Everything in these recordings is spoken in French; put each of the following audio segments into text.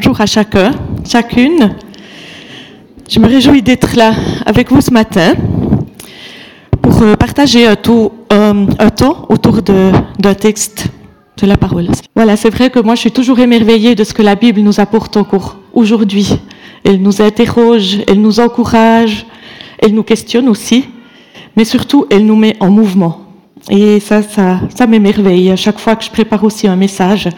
bonjour à chacun, chacune. Je me réjouis d'être là avec vous ce matin pour euh, partager un, euh, un temps autour d'un texte de la parole. Voilà, c'est vrai que moi je suis toujours émerveillée de ce que la Bible nous apporte encore aujourd'hui. Elle nous interroge, elle nous encourage, elle nous questionne aussi, mais surtout elle nous met en mouvement. Et ça, ça, ça m'émerveille. À chaque fois que je prépare aussi un message,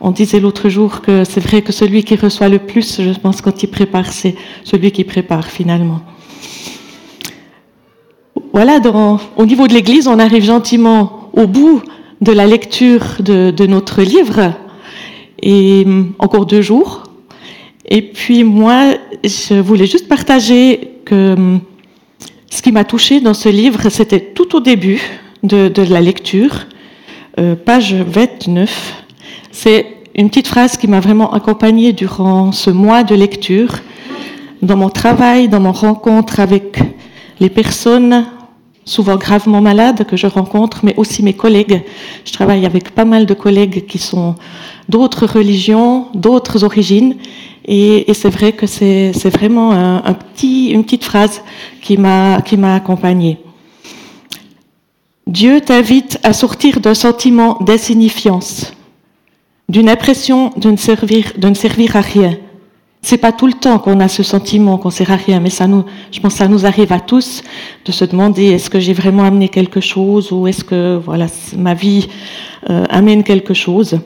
on disait l'autre jour que c'est vrai que celui qui reçoit le plus, je pense, quand il prépare, c'est celui qui prépare finalement. Voilà, dans, au niveau de l'Église, on arrive gentiment au bout de la lecture de, notre livre, et hum, encore deux jours. Et puis moi, je voulais juste partager que hum, ce qui m'a touché dans ce livre, c'était tout au début, de, la lecture, euh, page 29. C'est une petite phrase qui m'a vraiment accompagnée durant ce mois de lecture, dans mon travail, dans mon rencontre avec les personnes souvent gravement malades que je rencontre, mais aussi mes collègues. Je travaille avec pas mal de collègues qui sont d'autres religions, d'autres origines, et, c'est vrai que c'est vraiment une petite phrase qui m'a accompagnée. Dieu t'invite à sortir d'un sentiment d'insignifiance, d'une impression de ne servir, de ne servir à rien. C'est pas tout le temps qu'on a ce sentiment qu'on sert à rien, mais ça nous, je pense que ça nous arrive à tous de se demander est-ce que j'ai vraiment amené quelque chose ou est-ce que voilà ma vie euh, amène quelque chose.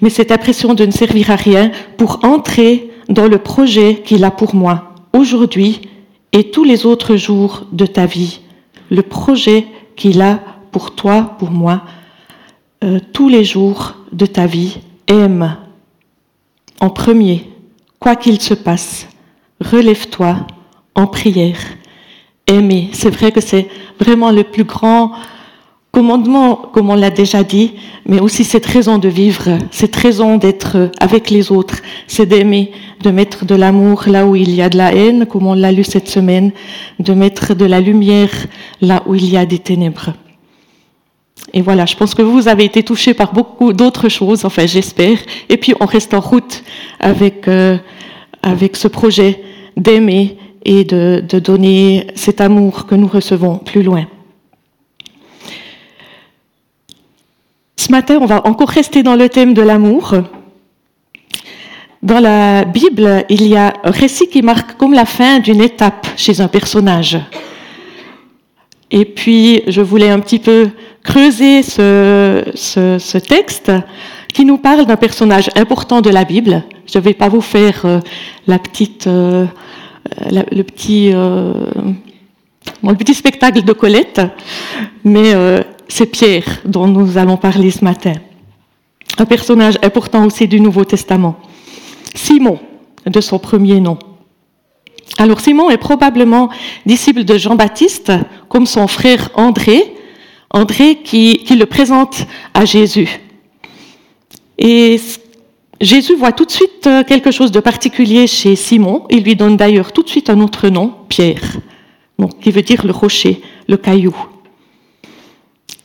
Mais cette impression de ne servir à rien pour entrer dans le projet qu'il a pour moi aujourd'hui et tous les autres jours de ta vie le projet qu'il a pour toi, pour moi, euh, tous les jours de ta vie. Aime en premier, quoi qu'il se passe, relève-toi en prière. Aimer, c'est vrai que c'est vraiment le plus grand commandement, comme on l'a déjà dit, mais aussi cette raison de vivre, cette raison d'être avec les autres, c'est d'aimer, de mettre de l'amour là où il y a de la haine, comme on l'a lu cette semaine, de mettre de la lumière là où il y a des ténèbres. Et voilà, je pense que vous avez été touchés par beaucoup d'autres choses, enfin j'espère, et puis on reste en route avec, euh, avec ce projet d'aimer et de, de donner cet amour que nous recevons plus loin. Ce matin, on va encore rester dans le thème de l'amour. Dans la Bible, il y a un récit qui marque comme la fin d'une étape chez un personnage. Et puis, je voulais un petit peu creuser ce, texte qui nous parle d'un personnage important de la Bible. Je ne vais pas vous faire euh, la petite, euh, le petit, euh, le petit spectacle de Colette, mais c'est Pierre dont nous allons parler ce matin. Un personnage important aussi du Nouveau Testament. Simon, de son premier nom. Alors Simon est probablement disciple de Jean-Baptiste, comme son frère André, André qui, le présente à Jésus. Et Jésus voit tout de suite euh, quelque chose de particulier chez Simon. Il lui donne d'ailleurs tout de suite un autre nom, Pierre, qui veut dire le rocher, le caillou.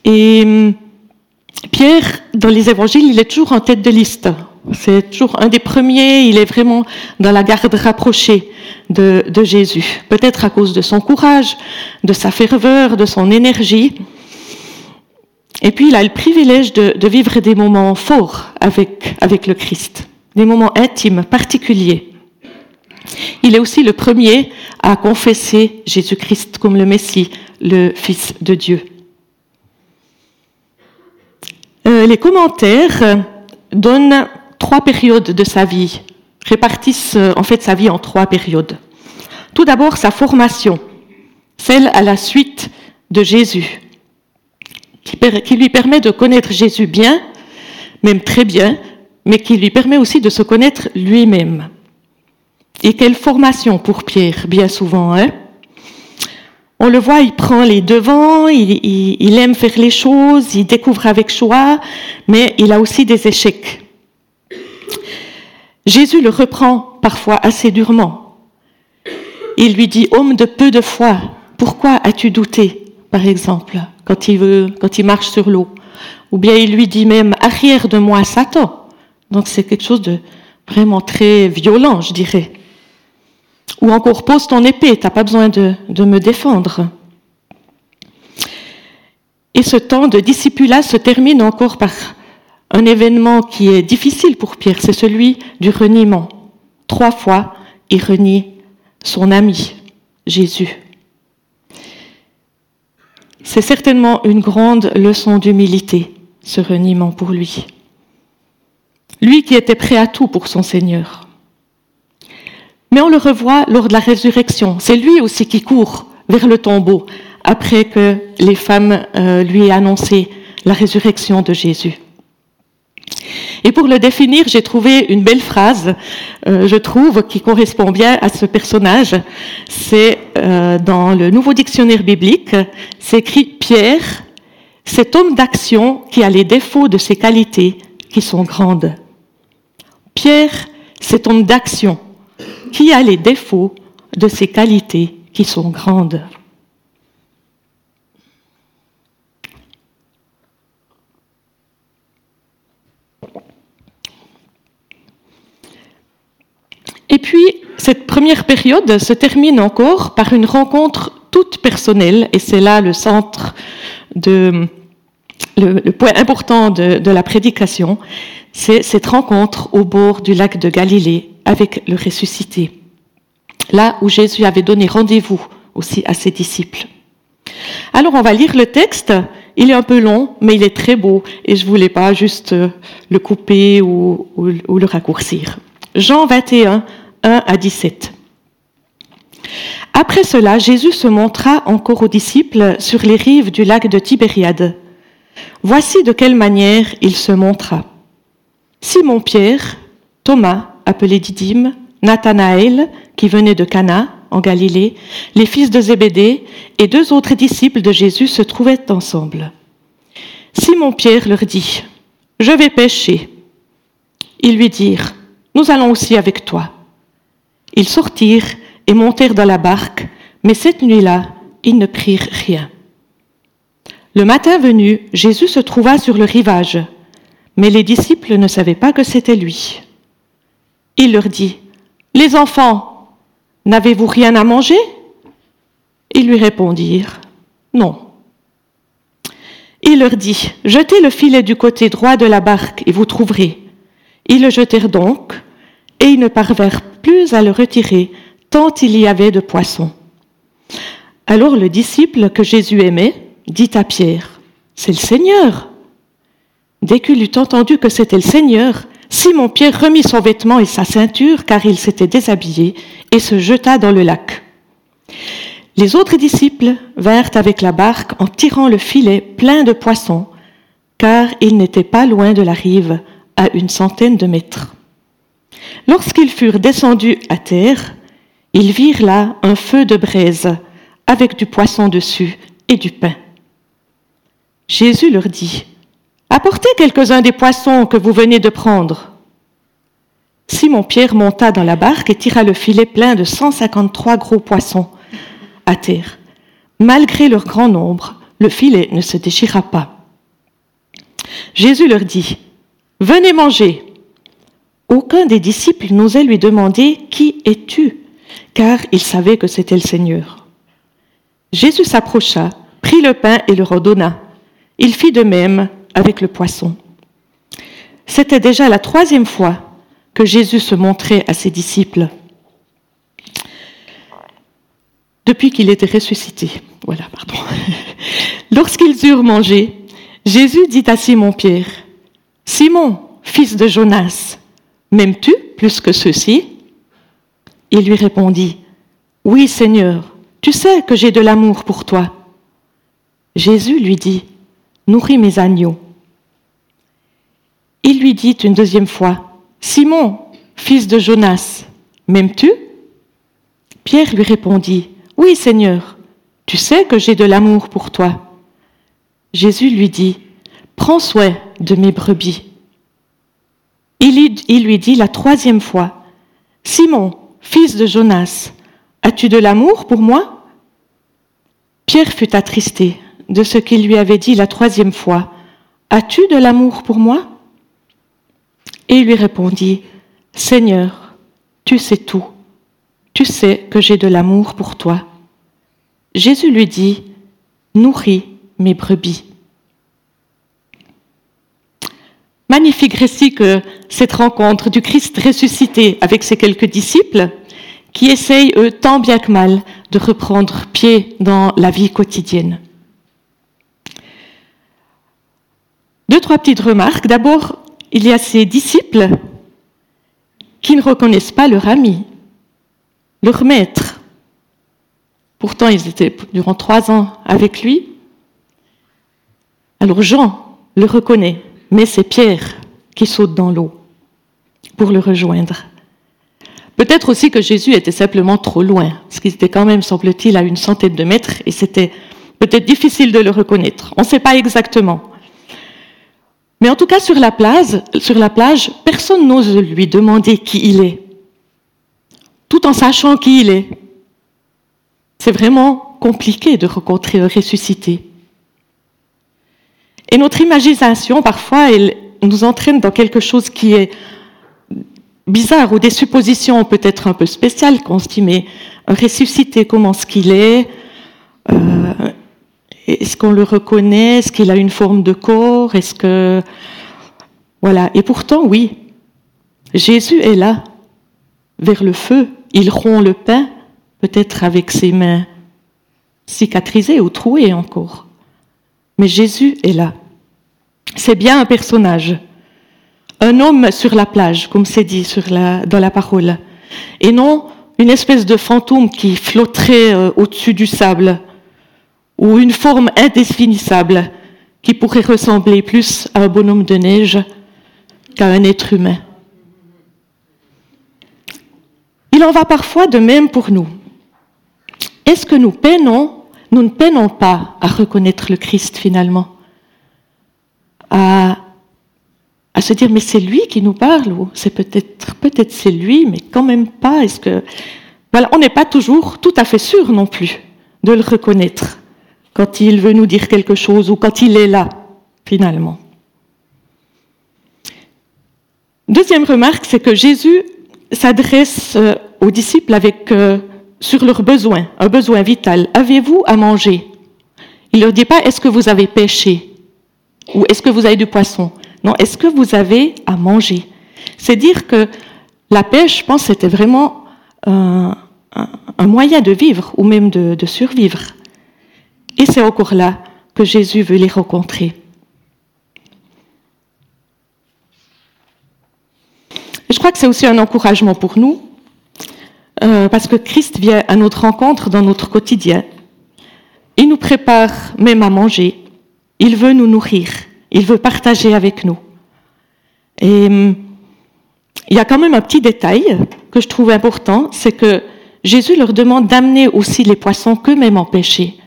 Et hum, Pierre, dans les évangiles, il est toujours en tête de liste. C'est toujours un des premiers, il est vraiment dans la garde rapprochée de, Jésus. Peut-être à cause de son courage, de sa ferveur, de son énergie. Et puis il a le privilège de, vivre des moments forts avec, le Christ, des moments intimes, particuliers. Il est aussi le premier à confesser Jésus-Christ comme le Messie, le Fils de Dieu. Euh, les commentaires donnent trois périodes de sa vie, répartissent euh, en fait sa vie en trois périodes. Tout d'abord, sa formation, celle à la suite de Jésus, qui lui permet de connaître Jésus bien, même très bien, mais qui lui permet aussi de se connaître lui-même. Et quelle formation pour Pierre, bien souvent, hein on le voit, il prend les devants, il, aime faire les choses, il découvre avec joie, mais il a aussi des échecs. Jésus le reprend parfois assez durement. Il lui dit, homme de peu de foi, pourquoi as-tu douté, par exemple, quand il, marche sur l'eau Ou bien il lui dit même, arrière de moi, Satan. Donc c'est quelque chose de vraiment très violent, je dirais. Ou encore pose ton épée, t'as pas besoin de, de me défendre. Et ce temps de discipulat se termine encore par un événement qui est difficile pour Pierre, c'est celui du reniement. Trois fois, il renie son ami, Jésus. C'est certainement une grande leçon d'humilité, ce reniement pour lui. Lui qui était prêt à tout pour son Seigneur. Mais on le revoit lors de la résurrection. C'est lui aussi qui court vers le tombeau après que les femmes euh, lui aient annoncé la résurrection de Jésus. Et pour le définir, j'ai trouvé une belle phrase, euh, je trouve, qui correspond bien à ce personnage. C'est euh, dans le Nouveau Dictionnaire biblique, c'est écrit Pierre, cet homme d'action qui a les défauts de ses qualités qui sont grandes. Pierre, cet homme d'action qui a les défauts de ses qualités qui sont grandes. Et puis, cette première période se termine encore par une rencontre toute personnelle, et c'est là le centre le, point important de, la prédication, c'est cette rencontre au bord du lac de Galilée avec le ressuscité, là où Jésus avait donné rendez-vous aussi à ses disciples. Alors on va lire le texte, il est un peu long, mais il est très beau, et je voulais pas juste le couper ou, ou, ou le raccourcir. Jean 21, 1 à 17. Après cela, Jésus se montra encore aux disciples sur les rives du lac de Tibériade. Voici de quelle manière il se montra. Simon-Pierre, Thomas, appelé Didyme, Nathanaël, qui venait de Cana, en Galilée, les fils de Zébédée et deux autres disciples de Jésus se trouvaient ensemble. Simon-Pierre leur dit, Je vais pêcher. Ils lui dirent, Nous allons aussi avec toi. Ils sortirent et montèrent dans la barque, mais cette nuit-là, ils ne prirent rien. Le matin venu, Jésus se trouva sur le rivage, mais les disciples ne savaient pas que c'était lui. Il leur dit, Les enfants, n'avez-vous rien à manger? Ils lui répondirent, Non. Il leur dit, Jetez le filet du côté droit de la barque et vous trouverez. Ils le jetèrent donc, et ils ne parvinrent à le retirer, tant il y avait de poissons. Alors le disciple que Jésus aimait dit à Pierre, C'est le Seigneur. Dès qu'il eut entendu que c'était le Seigneur, Simon-Pierre remit son vêtement et sa ceinture, car il s'était déshabillé, et se jeta dans le lac. Les autres disciples vinrent avec la barque en tirant le filet plein de poissons, car ils n'étaient pas loin de la rive, à une centaine de mètres. Lorsqu'ils furent descendus à terre, ils virent là un feu de braise avec du poisson dessus et du pain. Jésus leur dit, Apportez quelques-uns des poissons que vous venez de prendre. Simon-Pierre monta dans la barque et tira le filet plein de 153 gros poissons à terre. Malgré leur grand nombre, le filet ne se déchira pas. Jésus leur dit, Venez manger. Aucun des disciples n'osait lui demander Qui es-tu? Car il savait que c'était le Seigneur. Jésus s'approcha, prit le pain et le redonna. Il fit de même avec le poisson. C'était déjà la troisième fois que Jésus se montrait à ses disciples depuis qu'il était ressuscité. Voilà, pardon. Lorsqu'ils eurent mangé, Jésus dit à Simon-Pierre, Simon, fils de Jonas, m'aimes-tu plus que ceux-ci Il lui répondit, Oui Seigneur, tu sais que j'ai de l'amour pour toi. Jésus lui dit, Nourris mes agneaux. Il lui dit une deuxième fois, Simon, fils de Jonas, m'aimes-tu? Pierre lui répondit, Oui Seigneur, tu sais que j'ai de l'amour pour toi. Jésus lui dit, Prends soin de mes brebis. Il, lui dit la troisième fois, Simon, fils de Jonas, as-tu de l'amour pour moi? Pierre fut attristé de ce qu'il lui avait dit la troisième fois, As-tu de l'amour pour moi? Et il lui répondit, Seigneur, tu sais tout. Tu sais que j'ai de l'amour pour toi. Jésus lui dit, Nourris mes brebis. Magnifique récit que cette rencontre du Christ ressuscité avec ses quelques disciples, qui essayent, eux, tant bien que mal, de reprendre pied dans la vie quotidienne. Deux, trois petites remarques. D'abord, il y a ces disciples qui ne reconnaissent pas leur ami, leur maître. Pourtant, ils étaient durant trois ans avec lui. Alors Jean le reconnaît, mais c'est Pierre qui saute dans l'eau pour le rejoindre. Peut-être aussi que Jésus était simplement trop loin, parce qu'il était quand même, semble-t-il, à une centaine de mètres, et c'était peut-être difficile de le reconnaître. On ne sait pas exactement. Mais en tout cas, sur la plage, sur la plage personne n'ose lui demander qui il est, tout en sachant qui il est. C'est vraiment compliqué de rencontrer un ressuscité. Et notre imagination, parfois, elle nous entraîne dans quelque chose qui est bizarre ou des suppositions peut-être un peu spéciales qu'on se dit, mais ressuscité, comment est-ce qu'il est euh, Est-ce qu'on le reconnaît Est-ce qu'il a une forme de corps Est-ce que... Voilà. Et pourtant, oui, Jésus est là, vers le feu. Il rompt le pain, peut-être avec ses mains cicatrisées ou trouées encore. Mais Jésus est là. C'est bien un personnage, un homme sur la plage, comme c'est dit dans la parole, et non une espèce de fantôme qui flotterait euh, au-dessus du sable, ou une forme indéfinissable qui pourrait ressembler plus à un bonhomme de neige qu'à un être humain. Il en va parfois de même pour nous. Est-ce que nous peinons nous ne peinons pas à reconnaître le Christ finalement, à, se dire mais c'est lui qui nous parle ou c'est peut-être peut-être c'est lui mais quand même pas. Est-ce que voilà, on n'est pas toujours tout à fait sûr non plus de le reconnaître quand il veut nous dire quelque chose ou quand il est là finalement. Deuxième remarque, c'est que Jésus s'adresse euh, aux disciples avec euh, sur leurs besoins, un besoin vital. Avez-vous à manger? Il leur dit pas est-ce que vous avez pêché ou est-ce que vous avez du poisson? Non, est-ce que vous avez à manger? C'est dire que la pêche, je pense, c'était vraiment un, moyen de vivre ou même de, de survivre. Et c'est encore là que Jésus veut les rencontrer. je crois que c'est aussi un encouragement pour nous euh, parce que Christ vient à notre rencontre dans notre quotidien. Il nous prépare même à manger. Il veut nous nourrir. Il veut partager avec nous. Et hum, il y a quand même un petit détail que je trouve important, c'est que Jésus leur demande d'amener aussi les poissons qu'eux-mêmes ont pêchés.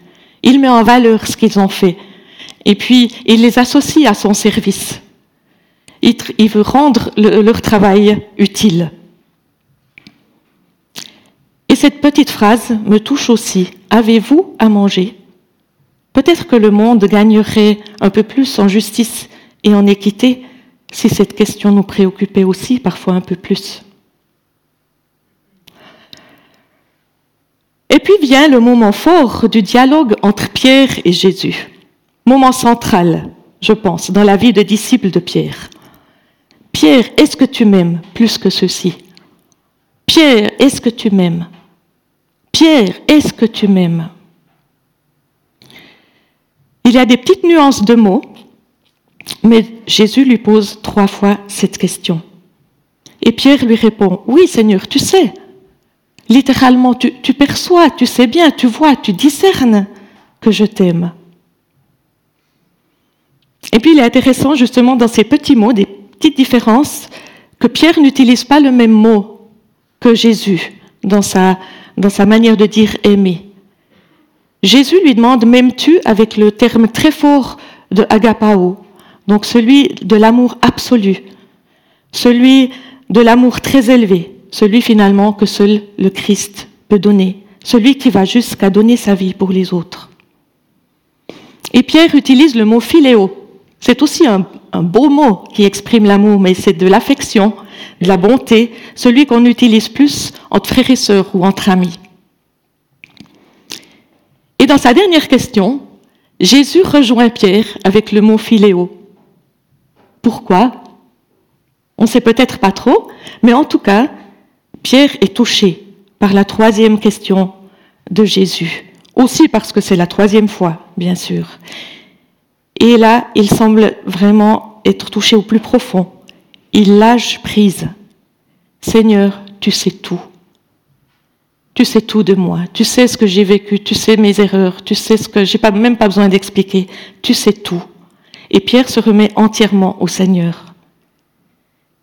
Il met en valeur ce qu'ils ont fait. Et puis, il les associe à son service. Il, veut rendre leur travail utile. Et cette petite phrase me touche aussi. Avez-vous à manger? Peut-être que le monde gagnerait un peu plus en justice et en équité si cette question nous préoccupait aussi parfois un peu plus. Et puis vient le moment fort du dialogue entre Pierre et Jésus. Moment central, je pense, dans la vie de disciple de Pierre. Pierre, est-ce que tu m'aimes plus que ceci? Pierre, est-ce que tu m'aimes? Pierre, est-ce que tu m'aimes? Il y a des petites nuances de mots, mais Jésus lui pose trois fois cette question. Et Pierre lui répond, oui Seigneur, tu sais. Littéralement, tu, perçois, tu sais bien, tu vois, tu discernes que je t'aime. Et puis il est intéressant justement dans ces petits mots, des petites différences, que Pierre n'utilise pas le même mot que Jésus dans sa dans sa manière de dire aimer. Jésus lui demande m'aimes-tu avec le terme très fort de agapao, donc celui de l'amour absolu, celui de l'amour très élevé, celui finalement que seul le Christ peut donner, celui qui va jusqu'à donner sa vie pour les autres. Et Pierre utilise le mot philéo. C'est aussi un, un beau mot qui exprime l'amour, mais c'est de l'affection, de la bonté, celui qu'on utilise plus entre frères et sœurs ou entre amis. Et dans sa dernière question, Jésus rejoint Pierre avec le mot philéo. Pourquoi? On ne sait peut-être pas trop, mais en tout cas, Pierre est touché par la troisième question de Jésus. Aussi parce que c'est la troisième fois, bien sûr. Et là, il semble vraiment être touché au plus profond. Il lâche prise. Seigneur, tu sais tout. Tu sais tout de moi. Tu sais ce que j'ai vécu. Tu sais mes erreurs. Tu sais ce que j'ai pas, même pas besoin d'expliquer. Tu sais tout. Et Pierre se remet entièrement au Seigneur.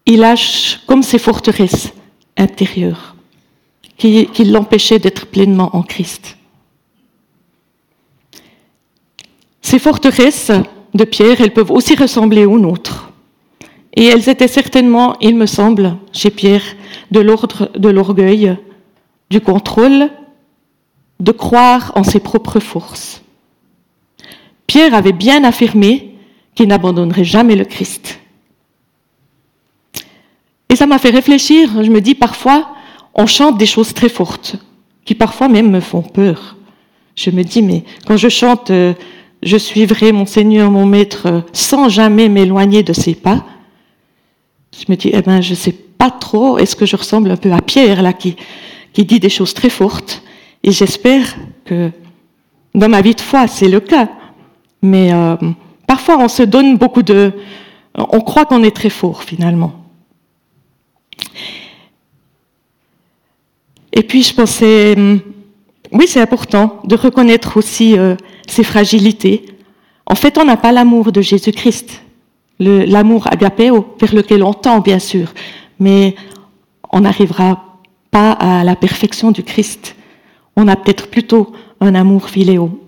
Il lâche comme ses forteresses intérieures qui, qui l'empêchaient d'être pleinement en Christ. Ces forteresses de pierre, elles peuvent aussi ressembler aux nôtres. Et elles étaient certainement, il me semble, chez Pierre, de l'ordre de l'orgueil, du contrôle, de croire en ses propres forces. Pierre avait bien affirmé qu'il n'abandonnerait jamais le Christ. Et ça m'a fait réfléchir, je me dis parfois, on chante des choses très fortes, qui parfois même me font peur. Je me dis, mais quand je chante euh, je suivrai mon Seigneur, mon Maître, sans jamais m'éloigner de ses pas. Je me dis, eh ben, je sais pas trop, est-ce que je ressemble un peu à Pierre, là, qui, qui dit des choses très fortes. Et j'espère que dans ma vie de foi, c'est le cas. Mais euh, parfois, on se donne beaucoup de... On croit qu'on est très fort, finalement. Et puis, je pensais, hum, oui, c'est important de reconnaître aussi euh, ses fragilités. En fait, on n'a pas l'amour de Jésus-Christ, l'amour agapéo, vers lequel on tend, bien sûr, mais on n'arrivera à la perfection du Christ. On a peut-être plutôt un amour philéo.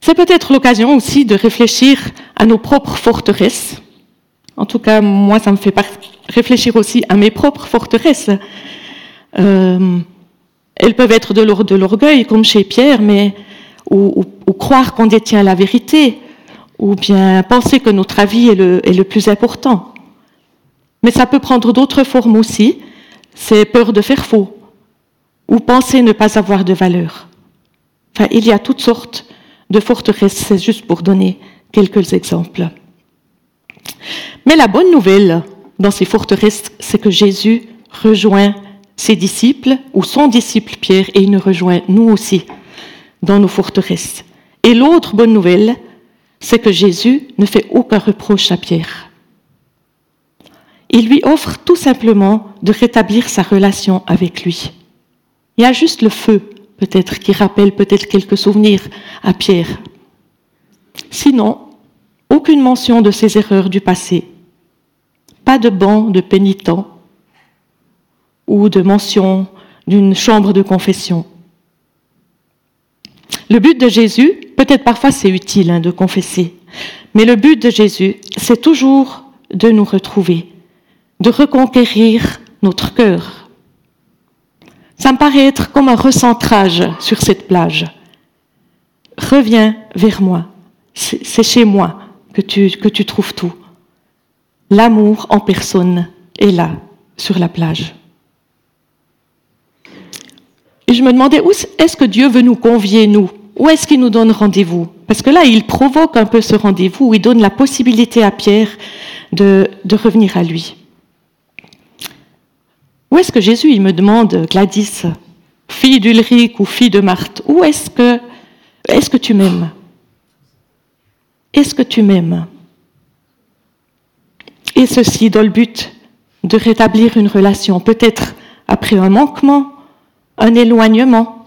C'est peut-être l'occasion aussi de réfléchir à nos propres forteresses. En tout cas, moi, ça me fait réfléchir aussi à mes propres forteresses. Euh, elles peuvent être de l'orgueil, comme chez Pierre, mais ou, croire qu'on détient la vérité, ou bien penser que notre avis est le plus important. Mais ça peut prendre d'autres formes aussi. C'est peur de faire faux, ou penser ne pas avoir de valeur. Enfin, il y a toutes sortes de forteresses, c'est juste pour donner quelques exemples. Mais la bonne nouvelle dans ces forteresses, c'est que Jésus rejoint ses disciples, ou son disciple Pierre, et il nous rejoint nous aussi dans nos forteresses. Et l'autre bonne nouvelle, c'est que Jésus ne fait aucun reproche à Pierre. Il lui offre tout simplement de rétablir sa relation avec lui. Il y a juste le feu, peut-être, qui rappelle peut-être quelques souvenirs à Pierre. Sinon, aucune mention de ses erreurs du passé. Pas de banc de pénitents, ou de mention d'une chambre de confession. Le but de Jésus, peut-être parfois c'est utile hein, de confesser, mais le but de Jésus, c'est toujours de nous retrouver, de reconquérir notre cœur. Ça me paraît être comme un recentrage sur cette plage. Reviens vers moi. C'est chez moi que tu, trouves tout. L'amour en personne est là, sur la plage. Et je me demandais, où est-ce que Dieu veut nous convier, nous? Où est-ce qu'il nous donne rendez-vous? Parce que là, il provoque un peu ce rendez-vous, il donne la possibilité à Pierre de, revenir à lui. Où est-ce que Jésus, il me demande, Gladys, fille d'Ulrich ou fille de Marthe, où est-ce que, est-ce que tu m'aimes? Est-ce que tu m'aimes? Et ceci dans le but de rétablir une relation, peut-être après un manquement, un éloignement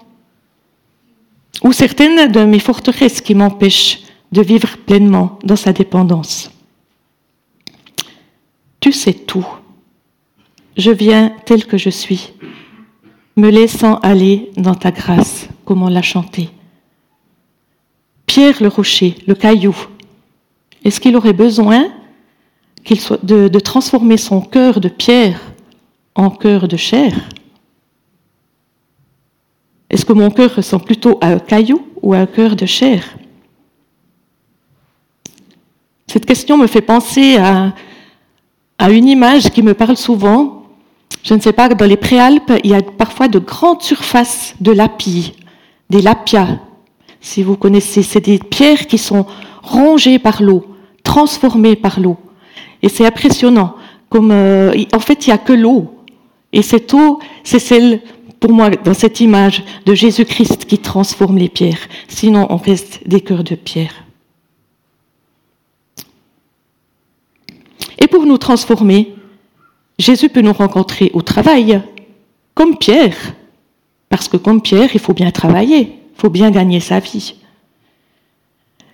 ou certaines de mes forteresses qui m'empêchent de vivre pleinement dans sa dépendance. Tu sais tout. Je viens tel que je suis, me laissant aller dans ta grâce, comme on l'a chanté. Pierre le rocher, le caillou, est-ce qu'il aurait besoin qu'il de, transformer son cœur de pierre en cœur de chair? Est-ce que mon cœur ressemble plutôt à un caillou ou à un cœur de chair? Cette question me fait penser à une image qui me parle souvent. Je ne sais pas, dans les Préalpes, il y a parfois de grandes surfaces de lapis, des lapias. Si vous connaissez, c'est des pierres qui sont rongées par l'eau, transformées par l'eau. Et c'est impressionnant. Comme, euh, en fait, il n'y a que l'eau. Et cette eau, c'est celle, pour moi, dans cette image de Jésus-Christ qui transforme les pierres. Sinon, on reste des cœurs de pierre. Et pour nous transformer, Jésus peut nous rencontrer au travail, comme Pierre. Parce que comme Pierre, il faut bien travailler, il faut bien gagner sa vie.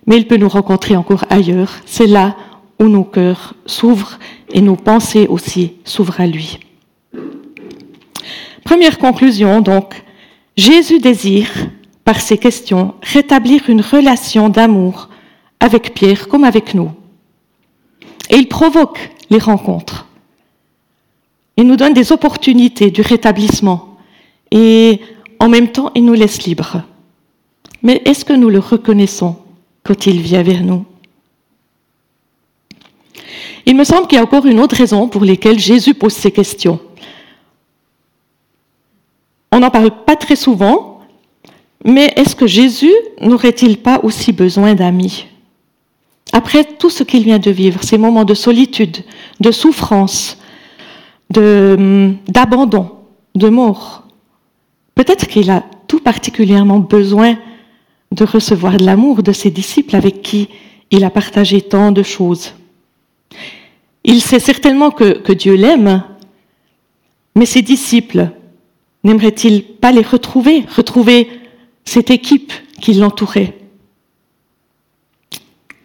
Mais il peut nous rencontrer encore ailleurs. C'est là où nos cœurs s'ouvrent et nos pensées aussi s'ouvrent à lui. Première conclusion, donc, Jésus désire, par ses questions, rétablir une relation d'amour avec Pierre comme avec nous. Et il provoque les rencontres. Il nous donne des opportunités du rétablissement. Et en même temps, il nous laisse libres. Mais est-ce que nous le reconnaissons quand il vient vers nous? Il me semble qu'il y a encore une autre raison pour laquelle Jésus pose ces questions. On n'en parle pas très souvent, mais est-ce que Jésus n'aurait-il pas aussi besoin d'amis? Après tout ce qu'il vient de vivre, ces moments de solitude, de souffrance, d'abandon, de, mort, peut-être qu'il a tout particulièrement besoin de recevoir de l'amour de ses disciples avec qui il a partagé tant de choses. Il sait certainement que, que Dieu l'aime, mais ses disciples N'aimerait-il pas les retrouver, retrouver cette équipe qui l'entourait?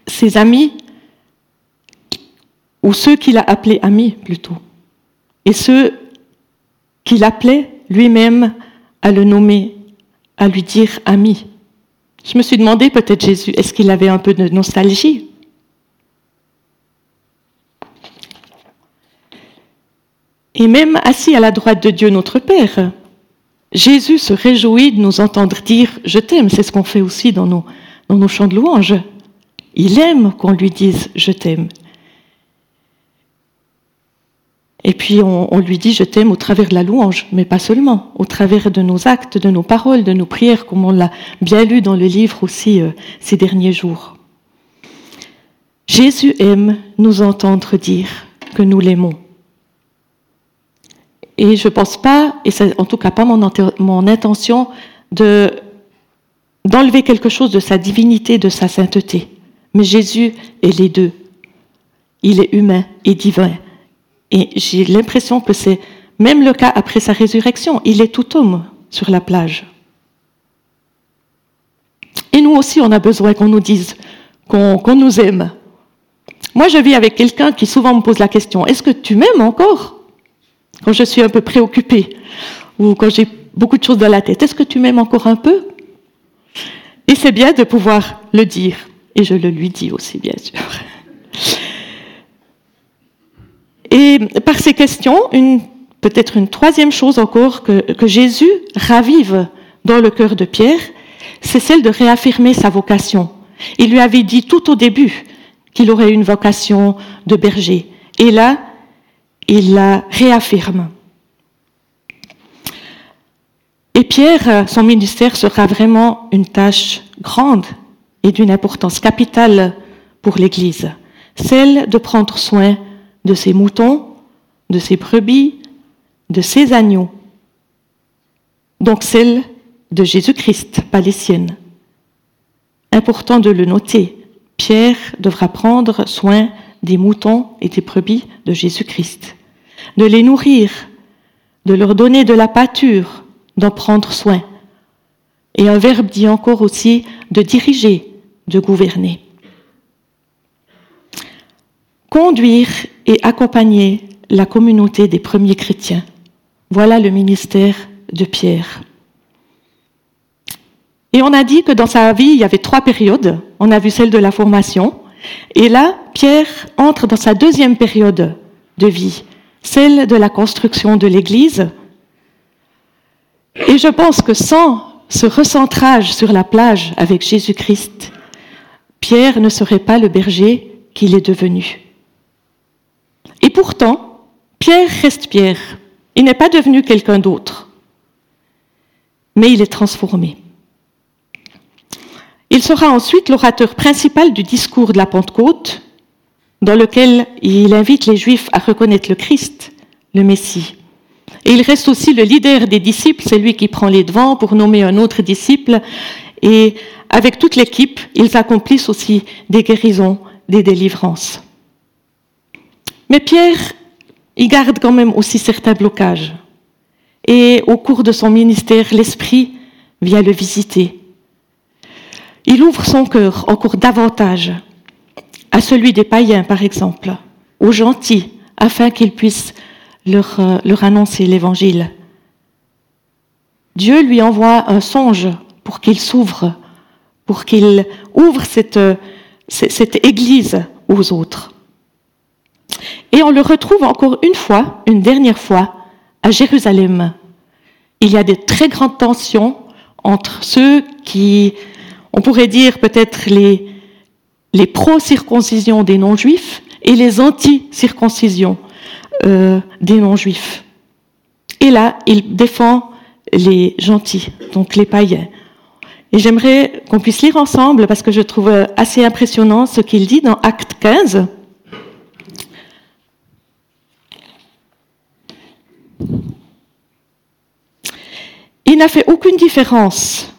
Ses amis, ou ceux qu'il a appelés amis plutôt, et ceux qu'il appelait lui-même à le nommer, à lui dire ami. Je me suis demandé peut-être Jésus, est-ce qu'il avait un peu de nostalgie? Et même assis à la droite de Dieu notre Père, Jésus se réjouit de nous entendre dire ⁇ Je t'aime ⁇ c'est ce qu'on fait aussi dans nos, dans chants de louange. Il aime qu'on lui dise ⁇ Je t'aime ⁇ Et puis on, lui dit ⁇ Je t'aime ⁇ au travers de la louange, mais pas seulement, au travers de nos actes, de nos paroles, de nos prières, comme on l'a bien lu dans le livre aussi euh, ces derniers jours. Jésus aime nous entendre dire que nous l'aimons. Et je ne pense pas, et c'est en tout cas pas mon, intention, de, d'enlever quelque chose de sa divinité, de sa sainteté. Mais Jésus est les deux. Il est humain et divin. Et j'ai l'impression que c'est même le cas après sa résurrection. Il est tout homme sur la plage. Et nous aussi, on a besoin qu'on nous dise qu'on, nous aime. Moi, je vis avec quelqu'un qui souvent me pose la question, est-ce que tu m'aimes encore? Quand je suis un peu préoccupée ou quand j'ai beaucoup de choses dans la tête. Est-ce que tu m'aimes encore un peu? Et c'est bien de pouvoir le dire. Et je le lui dis aussi, bien sûr. Et par ces questions, peut-être une troisième chose encore que, Jésus ravive dans le cœur de Pierre, c'est celle de réaffirmer sa vocation. Il lui avait dit tout au début qu'il aurait une vocation de berger. Et là, il la réaffirme. Et Pierre, son ministère sera vraiment une tâche grande et d'une importance capitale pour l'Église, celle de prendre soin de ses moutons, de ses brebis, de ses agneaux, donc celle de Jésus-Christ, pas les siennes. Important de le noter, Pierre devra prendre soin des moutons et des brebis de Jésus-Christ de les nourrir, de leur donner de la pâture, d'en prendre soin. Et un verbe dit encore aussi de diriger, de gouverner. Conduire et accompagner la communauté des premiers chrétiens. Voilà le ministère de Pierre. Et on a dit que dans sa vie, il y avait trois périodes. On a vu celle de la formation. Et là, Pierre entre dans sa deuxième période de vie, celle de la construction de l'Église. Et je pense que sans ce recentrage sur la plage avec Jésus-Christ, Pierre ne serait pas le berger qu'il est devenu. Pourtant, Pierre reste Pierre. Il n'est pas devenu quelqu'un d'autre, mais il est transformé. Il sera ensuite l'orateur principal du discours de la Pentecôte, dans lequel il invite les Juifs à reconnaître le Christ, le Messie. Et il reste aussi le leader des disciples, c'est lui qui prend les devants pour nommer un autre disciple. Et avec toute l'équipe, ils accomplissent aussi des guérisons, des délivrances. Mais Pierre, il garde quand même aussi certains blocages. Et au cours de son ministère, l'Esprit vient le visiter. Il ouvre son cœur encore davantage à celui des païens, par exemple, aux gentils, afin qu'ils puissent leur, euh, leur annoncer l'Évangile. Dieu lui envoie un songe pour qu'il s'ouvre, pour qu'il ouvre cette, cette Église aux autres. Et on le retrouve encore une fois, une dernière fois, à Jérusalem. Il y a des très grandes tensions entre ceux qui, on pourrait dire peut-être les, les pro-circoncisions des non-juifs et les anti-circoncisions euh, des non-juifs. Et là, il défend les gentils, donc les païens. Et j'aimerais qu'on puisse lire ensemble, parce que je trouve assez impressionnant ce qu'il dit dans Acte 15. Il n'a fait aucune différence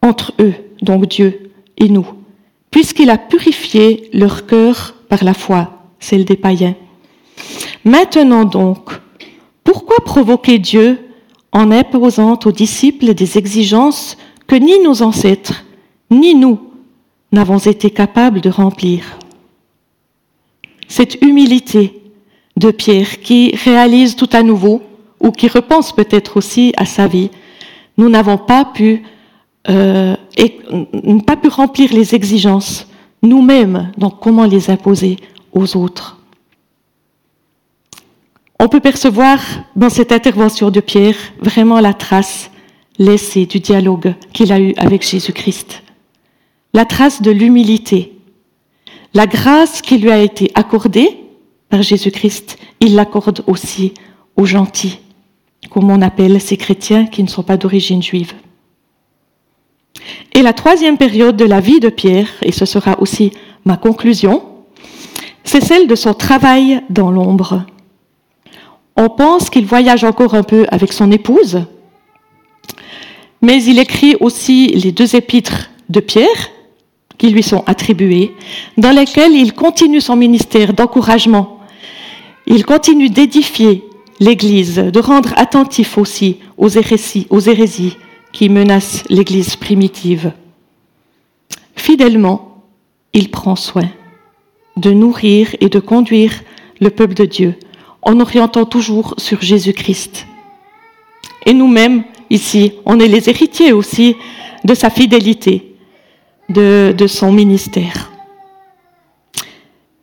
entre eux, donc Dieu, et nous puisqu'il a purifié leur cœur par la foi, celle des païens. Maintenant donc, pourquoi provoquer Dieu en imposant aux disciples des exigences que ni nos ancêtres, ni nous n'avons été capables de remplir? Cette humilité de Pierre qui réalise tout à nouveau, ou qui repense peut-être aussi à sa vie, nous n'avons pas pu euh, pas pu remplir les exigences nous-mêmes, donc comment les imposer aux autres? On peut percevoir dans cette intervention de Pierre vraiment la trace laissée du dialogue qu'il a eu avec Jésus-Christ, la trace de l'humilité, la grâce qui lui a été accordée par Jésus-Christ, il l'accorde aussi aux gentils, comme on appelle ces chrétiens qui ne sont pas d'origine juive. Et la troisième période de la vie de Pierre, et ce sera aussi ma conclusion, c'est celle de son travail dans l'ombre. On pense qu'il voyage encore un peu avec son épouse, mais il écrit aussi les deux épîtres de Pierre qui lui sont attribuées, dans lesquelles il continue son ministère d'encouragement. Il continue d'édifier l'Église, de rendre attentif aussi aux hérésies, aux hérésies qui menace l'Église primitive. Fidèlement, il prend soin de nourrir et de conduire le peuple de Dieu en orientant toujours sur Jésus-Christ. Et nous-mêmes, ici, on est les héritiers aussi de sa fidélité, de son ministère.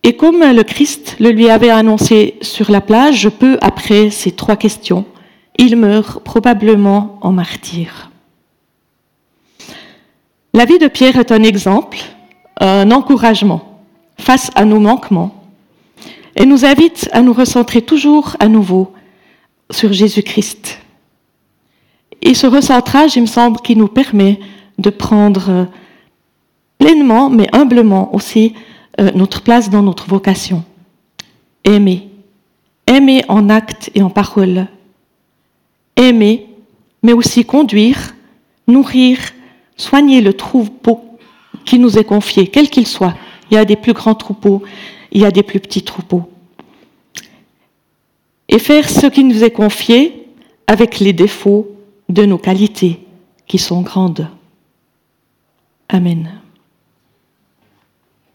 Et comme le Christ le lui avait annoncé sur la plage, peu après ces trois questions, il meurt probablement en martyr. La vie de Pierre est un exemple, un encouragement face à nos manquements et nous invite à nous recentrer toujours à nouveau sur Jésus-Christ. Et ce recentrage, il me semble, qui nous permet de prendre pleinement, mais humblement aussi, euh, notre place dans notre vocation. Aimer. Aimer en acte et en parole. Aimer, mais aussi conduire, nourrir, soigner le troupeau qui nous est confié, quel qu'il soit. Il y a des plus grands troupeaux, il y a des plus petits troupeaux. Et faire ce qui nous est confié avec les défauts de nos qualités qui sont grandes. Amen.